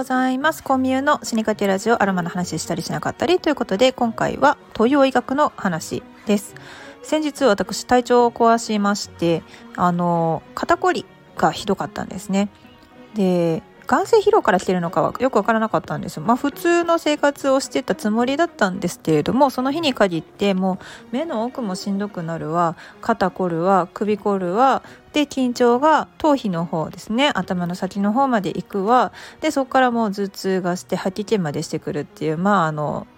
ございます。コミューの死にかけラジオアロマの話したりしなかったりということで今回は東洋医学の話です。先日私体調を壊しましてあの肩こりがひどかったんですね。で眼性疲労から来てるのかはよくわからなかったんです。まあ普通の生活をしてたつもりだったんですけれどもその日に限ってもう目の奥もしんどくなるわ肩こるわ首こるわで緊張が頭皮の方ですね。頭の先の方まで行くわ。でそこからもう頭痛がして吐き気までしてくるっていうまああの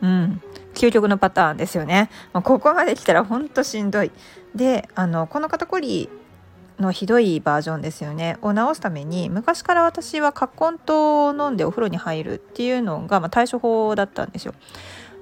うん究極のパターンですよね、まあ、ここまで来たらほんとしんどい。であのこの肩こりのひどいバージョンですよねを治すために昔から私は葛根湯を飲んでお風呂に入るっていうのが、まあ、対処法だったんですよ。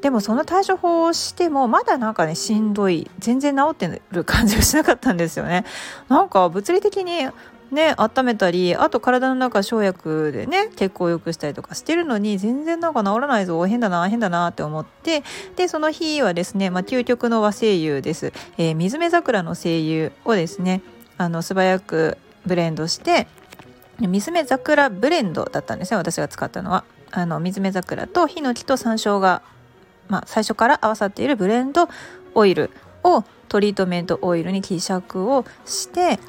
でもその対処法をしてもまだなんかねしんどい全然治ってる感じがしなかったんですよね。なんか物理的にね温めたりあと体の中生薬でね血行を良くしたりとかしてるのに全然なんか治らないぞ変だな変だなって思ってでその日はですね、まあ、究極の和精油です、えー、水目桜の精油をですねあの素早くブレンドして水目桜ブレンドだったんですね私が使ったのは。あの水目桜とヒノキと山椒が、まあ、最初から合わさっているブレンドオイルをトリートメントオイルに希釈をして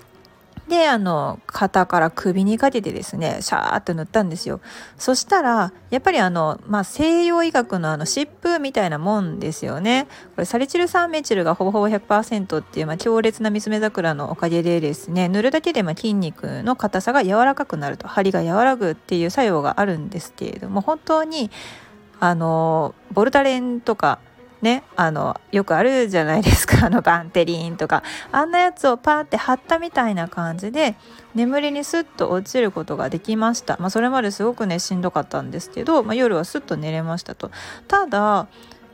であの肩から首にかけてですねシャーっと塗ったんですよ。そしたらやっぱりあの、まあ、西洋医学のあの湿布みたいなもんですよね。これサリチル酸メチルがほぼほぼ100%っていう、まあ、強烈な水目桜のおかげでですね塗るだけでま筋肉の硬さが柔らかくなると張りが和らぐっていう作用があるんですけれども本当にあのボルタレンとかね、あの、よくあるじゃないですか、あのバンテリンとか、あんなやつをパーって貼ったみたいな感じで、眠りにスッと落ちることができました。まあ、それまですごくね、しんどかったんですけど、まあ、夜はスッと寝れましたと。ただ、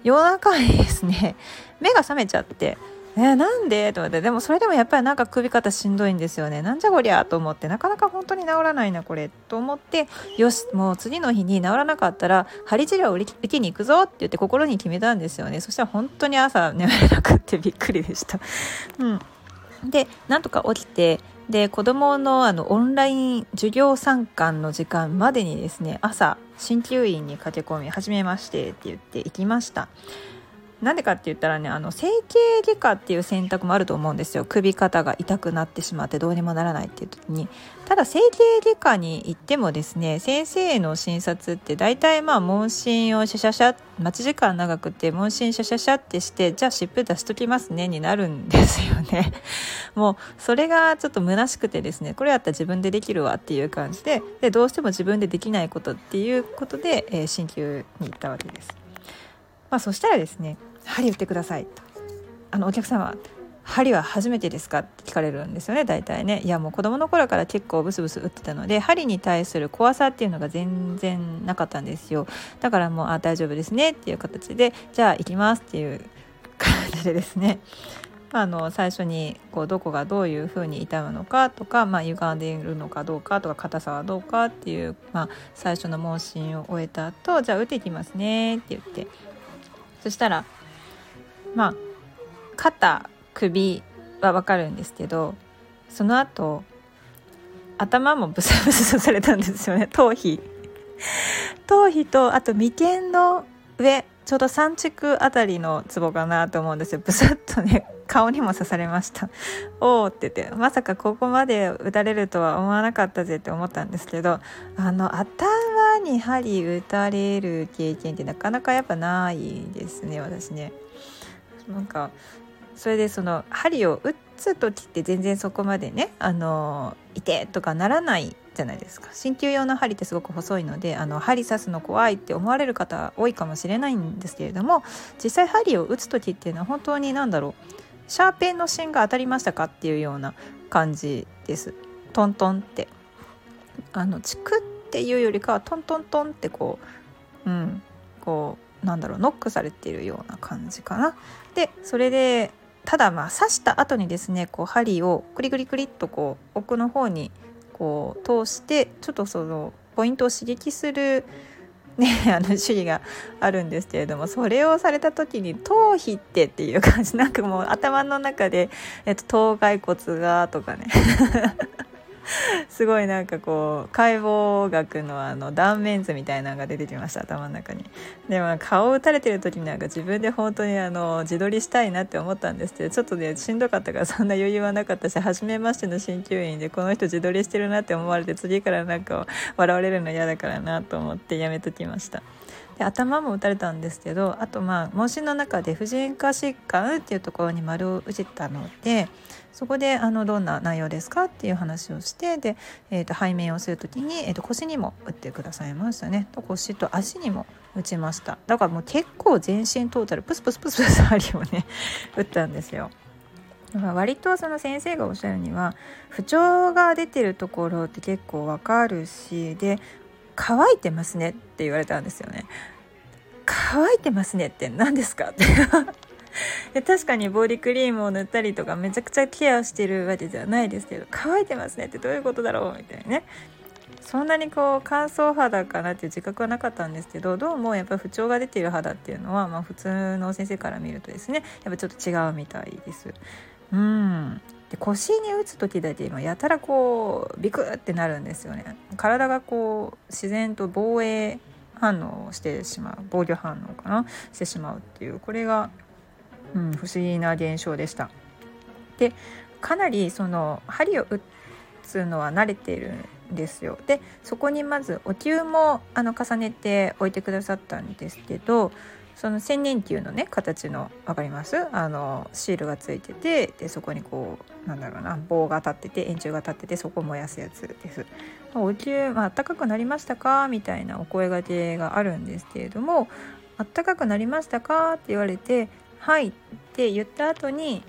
夜中にですね、目が覚めちゃって、えー、なんで？と思って。でもそれでもやっぱりなんか首肩しんどいんですよね。なんじゃこりゃと思って。なかなか本当に治らないなこれ。と思ってよしもう次の日に治らなかったら針治療を受けに行くぞって言って心に決めたんですよね。そしたら本当に朝眠れなくってびっくりでした。うん。でなんとか起きてで子どものあのオンライン授業参観の時間までにですね朝鍼灸院に駆け込み始めましてって言って行きました。なんでかって言ったらねあの整形外科っていう選択もあると思うんですよ。首肩が痛くなってしまってどうにもならないっていう時に。ただ整形外科に行ってもですね先生の診察って大体まあ問診をシャシャシャ待ち時間長くて問診シャシャシャってしてじゃあ湿布出しときますねになるんですよね。もうそれがちょっと虚しくてですねこれやったら自分でできるわっていう感じででどうしても自分でできないことっていうことで、えー、鍼灸に行ったわけです。まあ、そしたらですね針打ってくださいと。あのお客様針は初めてですか？って聞かれるんですよね大体ねいやもう子供の頃から結構ブスブス打ってたので針に対する怖さっていうのが全然なかったんですよだからもうあ大丈夫ですねっていう形でじゃあ行きますっていう感じでですねあの最初にこうどこがどういうふうに痛むのかとか、まあ、歪んでいるのかどうかとか硬さはどうか？っていう、まあ、最初の問診を終えた後じゃあ打っていきますねって言ってそしたらまあ肩首は分かるんですけどその後頭もブサブサされたんですよね。頭皮。頭皮とあと眉間の上ちょうど三畜あたりのツボかなと思うんですよ。ブサッとね顔にも刺されました。おおって言ってまさかここまで打たれるとは思わなかったぜって思ったんですけどあの頭に針打たれる経験ってなかなかやっぱないですね私ね。なんかそれでその針を打つ時って全然そこまでねあのいてとかならないじゃないですか。鍼灸用の針ってすごく細いのであの針刺すの怖いって思われる方多いかもしれないんですけれども実際針を打つ時っていうのは本当に何だろうシャーペンの芯が当たりましたかっていうような感じです。トントンって。あのチクっていうよりかはトントントンってこううんこうなんだろうノックされているような感じかな。でそれでただまあ刺した後にですねこう針をクリクリクリっとこう奥の方にこう通してちょっとそのポイントを刺激するね、あの主義があるんですけれどもそれをされた時に頭皮ってっていう感じ。なんかもう頭の中で、えっと、頭蓋骨がとかね。すごいなんかこう解剖学のあの断面図みたいなのが出てきました頭の中に。でも顔を打たれてる時になんか自分で本当にあの自撮りしたいなって思ったんですけどちょっとねしんどかったからそんな余裕はなかったし初めましての鍼灸院でこの人自撮りしてるなって思われて次からなんか笑われるの嫌だからなと思ってやめときました。で頭も打たれたんですけどあとまあ問診の中で婦人科疾患っていうところに丸を打ちたのでそこであのどんな内容ですかっていう話をしてで、えー、と背面をする時に、えー、と腰にも打ってくださいましたねと腰と足にも打ちましただからもう結構全身トータルプスプスプスプス針をね打ったんですよ。割とその先生がおっしゃるには不調が出てるところって結構わかるしで乾いてますねって言われたんですよね。乾いてますねって何ですかって で確かにボディクリームを塗ったりとかめちゃくちゃケアしてるわけではないですけど乾いてますねってどういうことだろうみたいなね。そんなにこう乾燥肌かなっていう自覚はなかったんですけどどうもやっぱり不調が出ている肌っていうのは、まあ、普通の先生から見るとですねやっぱちょっと違うみたいです。うん。で腰に打つ時だけ今やたらこうビクってなるんですよね。体がこう自然と防衛反応をしてしまう防御反応かな？してしまうっていうこれがうん、不思議な現象でした。でかなりその針を打つのは慣れているんですよ。でそこにまずお灸もあの重ねておいてくださったんですけどその千年球のね形の分かります？あのシールがついててでそこにこうなんだろうな棒が立ってて円柱が立っててそこを燃やすやつです。お灸、まあったかくなりましたか？みたいなお声がけがあるんですけれどもあったかくなりましたか？って言われてはい」って言った後に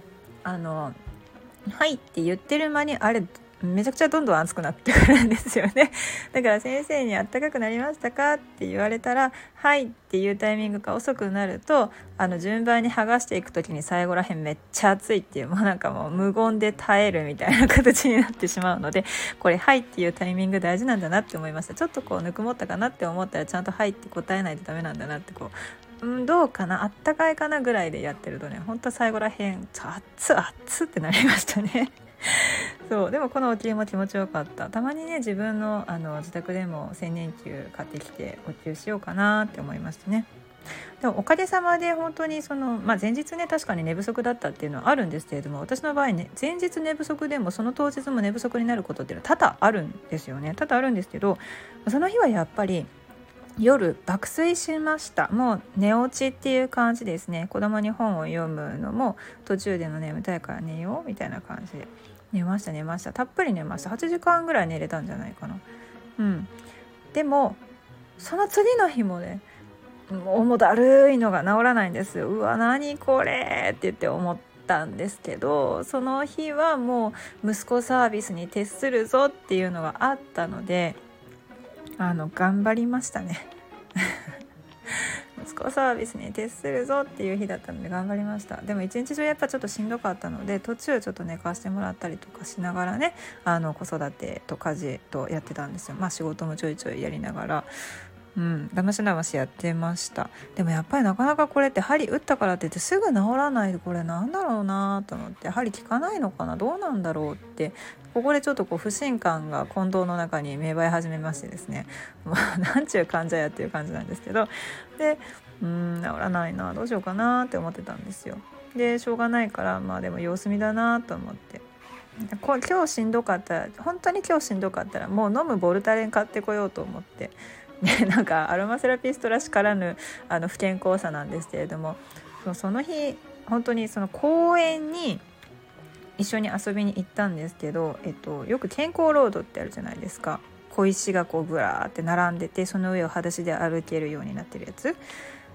あの「はい」って言ってる間にあれめちゃくちゃどんどん熱くなってくるんですよね だから先生に「あったかくなりましたか?」って言われたら「はい」っていうタイミングが遅くなるとあの順番に剥がしていく時に最後らへんめっちゃ熱いっていうもうなんかもう無言で耐えるみたいな形になってしまうのでこれ「はい」っていうタイミング大事なんだなって思いましたちょっとこうぬくもったかなって思ったらちゃんと「はい」って答えないとダメなんだなってこううんどうかな？あったかいかなぐらいでやってるとねほんと最後らへん熱熱っってなりましたね。そうでもこのお灸も気持ちよかった。たまにね自分のあの自宅でも千年灸買ってきてお灸しようかなって思いましたね。でもおかげさまで本当にその、まあ、前日ね確かに寝不足だったっていうのはあるんですけれども私の場合ね前日寝不足でもその当日も寝不足になることっていうのは多々あるんですよね。多々あるんですけどその日はやっぱり夜爆睡しました。もう寝落ちっていう感じですね。子供に本を読むのも途中での眠たいから寝ようみたいな感じで。寝ました寝ました。たっぷり寝ました。8時間ぐらい寝れたんじゃないかな。うん。でもその次の日もねもうだるいのが治らないんですうわ何これって言って思ったんですけどその日はもう息子サービスに徹するぞっていうのがあったのであの頑張りましたね。息子サービスに徹するぞっていう日だったので頑張りました。でも一日中やっぱちょっとしんどかったので途中ちょっと寝かしてもらったりとかしながらねあの子育てと家事とやってたんですよ。まあ仕事もちょいちょいやりながら。うん、だましだましやってました。でもやっぱりなかなかこれって針打ったからって言ってすぐ治らないこれなんだろうなと思って針効かないのかな？どうなんだろうってここでちょっとこう不信感が近藤の中に芽生え始めましてですね。まあなんちゅう患者やっていう感じなんですけど。でうん治らないなどうしようかなって思ってたんですよ。でしょうがないからまあでも様子見だなと思って。今日しんどかったら本当に今日しんどかったらもう飲むボルタレン買ってこようと思って。ね、なんかアロマセラピストらしからぬあの不健康さなんですけれどもその日本当にその公園に一緒に遊びに行ったんですけど、えっと、よく健康ロードってあるじゃないですか。小石がこうぐらーって並んでてその上を裸足で歩けるようになってるやつ。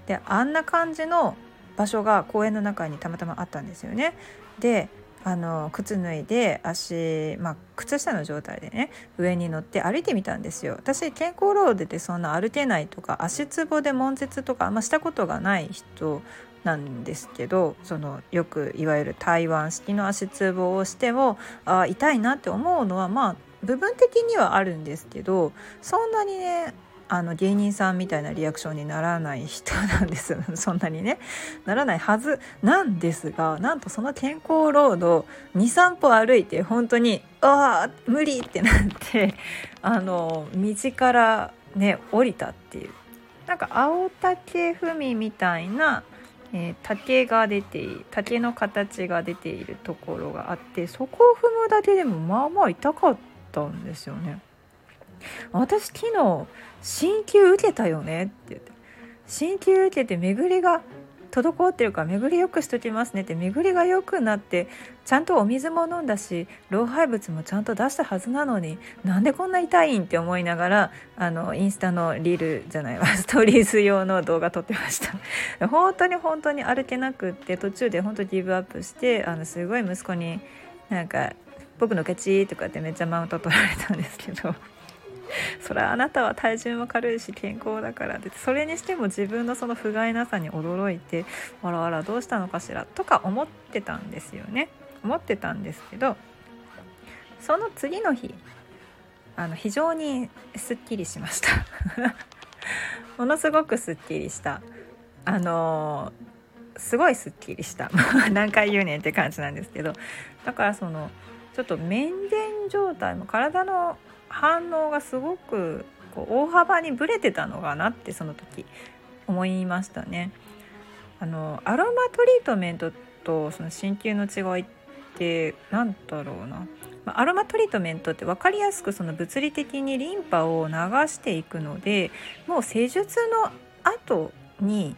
であんな感じの場所が公園の中にたまたまあったんですよね。であの靴脱いで足、まあ、靴下の状態でね上に乗って歩いてみたんですよ。私健康ロードでそんな歩けないとか足つぼで悶絶とかあんましたことがない人なんですけどそのよくいわゆる台湾式の足つぼをしてもあ痛いなって思うのはまあ部分的にはあるんですけどそんなにねあの芸人さんみたいなリアクションにならない人なんですそんなにねならないはずなんですが なんとその健康ロード23歩歩いて本当に「ああ無理!」ってなって あの道からね降りたっていうなんか青竹踏みみたいな、えー、竹が出て竹の形が出ているところがあってそこを踏むだけでもまあまあ痛かったんですよね。私昨日鍼灸受けたよねって言って。鍼灸受けて巡りが滞ってるから巡りよくしときますねって。巡りが良くなってちゃんとお水も飲んだし老廃物もちゃんと出したはずなのになんでこんな痛いんって思いながらあのインスタのリールじゃないわ。ストーリーズ用の動画撮ってました。本当に本当に歩けなくって途中で本当ギブアップしてあのすごい息子になんか「僕の勝ち」とかってめっちゃマウント取られたんですけど。それはあなたは体重も軽いし健康だからってそれにしても自分のその不甲斐なさに驚いてあらあらどうしたのかしらとか思ってたんですよね。思ってたんですけどその次の日あの非常にすっきりしました。ものすごくすっきりした。あのすごいすっきりした。何回言うねんって感じなんですけど。だからそのちょっと面前状態も体の反応がすごくこう大幅にブレてたのかなってその時思いましたね。あのアロマトリートメントとその鍼灸の違いって何だろうな、まアロマトリートメントって分かりやすくその物理的にリンパを流していくのでもう施術の後に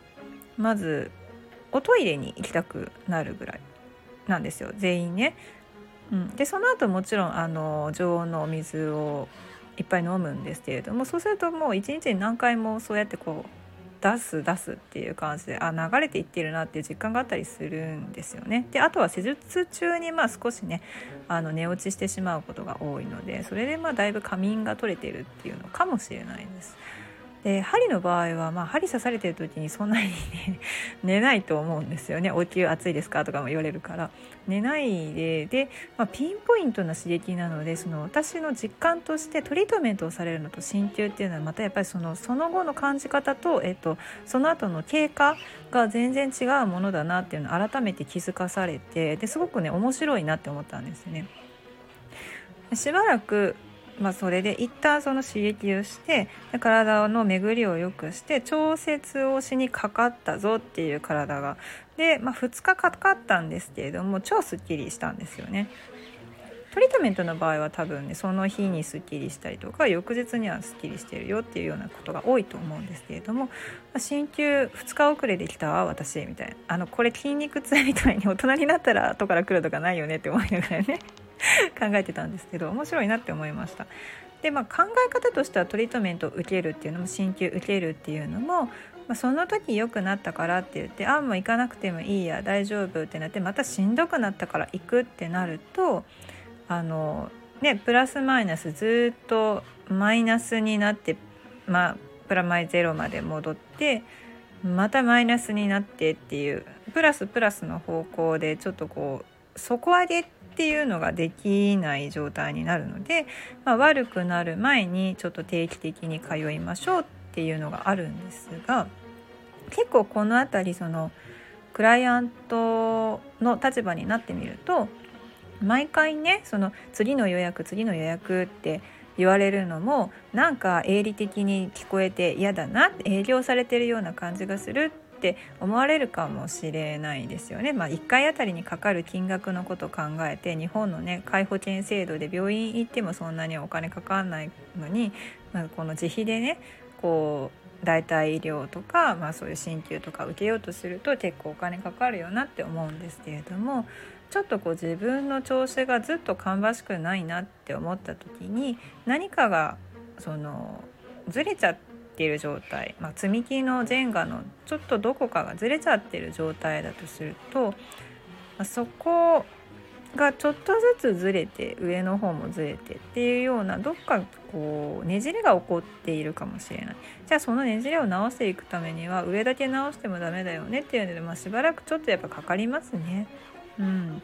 まずおトイレに行きたくなるぐらいなんですよ全員ね。うん、でその後もちろんあの常温のお水をいっぱい飲むんですけれどもそうするともう一日に何回もそうやってこう出す出すっていう感じであ流れていってるなっていう実感があったりするんですよね。であとは施術中にまあ少しねあの寝落ちしてしまうことが多いのでそれでまあだいぶ仮眠が取れてるっていうのかもしれないです。で針の場合は、まあ、針刺されてる時にそんなに、ね、寝ないと思うんですよね「お灸熱いですか?」とかも言われるから寝ないでで、まあ、ピンポイントな刺激なのでその私の実感としてトリートメントをされるのと鍼灸っていうのはまたやっぱりそのその後の感じ方と,、えっとその後の経過が全然違うものだなっていうのを改めて気づかされてですごくね面白いなって思ったんですね。しばらくまあ、それで一旦その刺激をして体の巡りを良くして調節をしにかかったぞっていう体が。で、まあ、2日かかったんですけれども超すっきりしたんですよね。トリートメントの場合は多分ねその日にすっきりしたりとか翌日にはすっきりしてるよっていうようなことが多いと思うんですけれども鍼灸2日遅れできたわ私みたいな。あのこれ筋肉痛みたいに大人になったら後から来るとかないよねって思いながらね。考えてたんですけど面白いなって思いました。でまあ、考え方としてはトリートメントを受けるっていうのも鍼灸受けるっていうのも、まあ、その時良くなったからって言ってああもう行かなくてもいいや大丈夫ってなってまたしんどくなったから行くってなるとあのねプラスマイナスずっとマイナスになってまあプラマイゼロまで戻ってまたマイナスになってっていうプラスプラスの方向でちょっとこう底上げっていうのができない状態になるので、まあ、悪くなる前にちょっと定期的に通いましょうっていうのがあるんですが結構この辺りそのクライアントの立場になってみると毎回ねその次の予約次の予約って言われるのもなんか営利的に聞こえて嫌だな営業されてるような感じがするって思われるかもしれないですよね。まあ、1回あたりにかかる金額のことを考えて日本のね皆保険制度で病院行ってもそんなにお金かかんないのに、まあ、この自費でねこう代替医療とか、まあ、そういう鍼灸とか受けようとすると結構お金かかるよなって思うんですけれどもちょっとこう自分の調子がずっと芳しくないなって思った時に何かがそのずれちゃってっている状態、まあ、積み木の前後のちょっとどこかがずれちゃってる状態だとすると、まあ、そこがちょっとずつずれて上の方もずれてっていうようなどっかこうねじれが起こっているかもしれない。じゃあそのねじれを直していくためには上だけ直してもダメだよねっていうので、まあ、しばらくちょっとやっぱかかりますね。うん。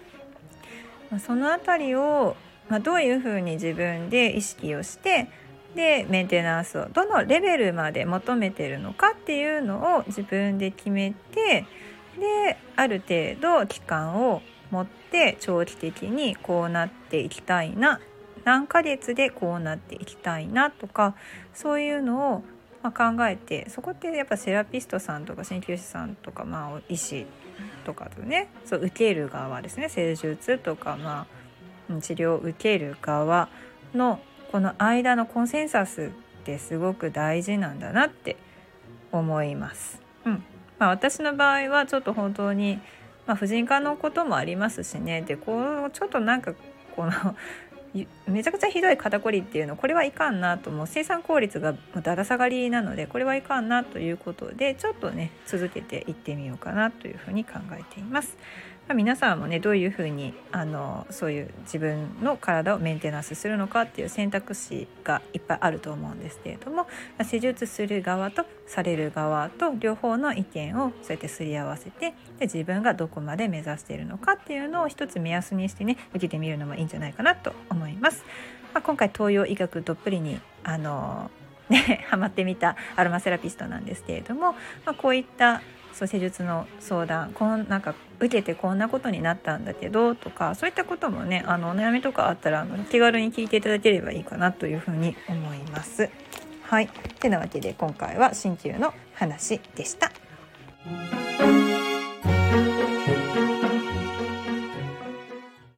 まあ、その辺りを、まあ、どういうふうに自分で意識をしてでメンテナンスをどのレベルまで求めてるのかっていうのを自分で決めてである程度期間を持って長期的にこうなっていきたいな何ヶ月でこうなっていきたいなとかそういうのをま考えてそこってやっぱセラピストさんとか鍼灸師さんとか、まあ、医師とかとねそう受ける側ですね。施術とか、まあ、治療を受ける側のこの間のコンセンサスってすごく大事なんだなって思います。うんまあ、私の場合はちょっと本当に、まあ、婦人科のこともありますしねでこうちょっとなんかこのめちゃくちゃひどい肩こりっていうのこれはいかんなともう生産効率がだだ下がりなのでこれはいかんなということでちょっとね続けていってみようかなというふうに考えています。まあ、皆さんもねどういうふうにあのそういう自分の体をメンテナンスするのかっていう選択肢がいっぱいあると思うんですけれども、まあ、施術する側とされる側と両方の意見をそうやってすり合わせてで自分がどこまで目指しているのかっていうのを一つ目安にしてね受けてみるのもいいんじゃないかなと思います。まあ、今回東洋医学どっぷりにあのね、ハマってみたアロマセラピストなんですけれども、まあ、こういったそう施術の相談こんなんか受けてこんなことになったんだけどとかそういったこともねあのお悩みとかあったらあの気軽に聞いていただければいいかなというふうに思います。はい、てなわけで今回は鍼灸の話でした。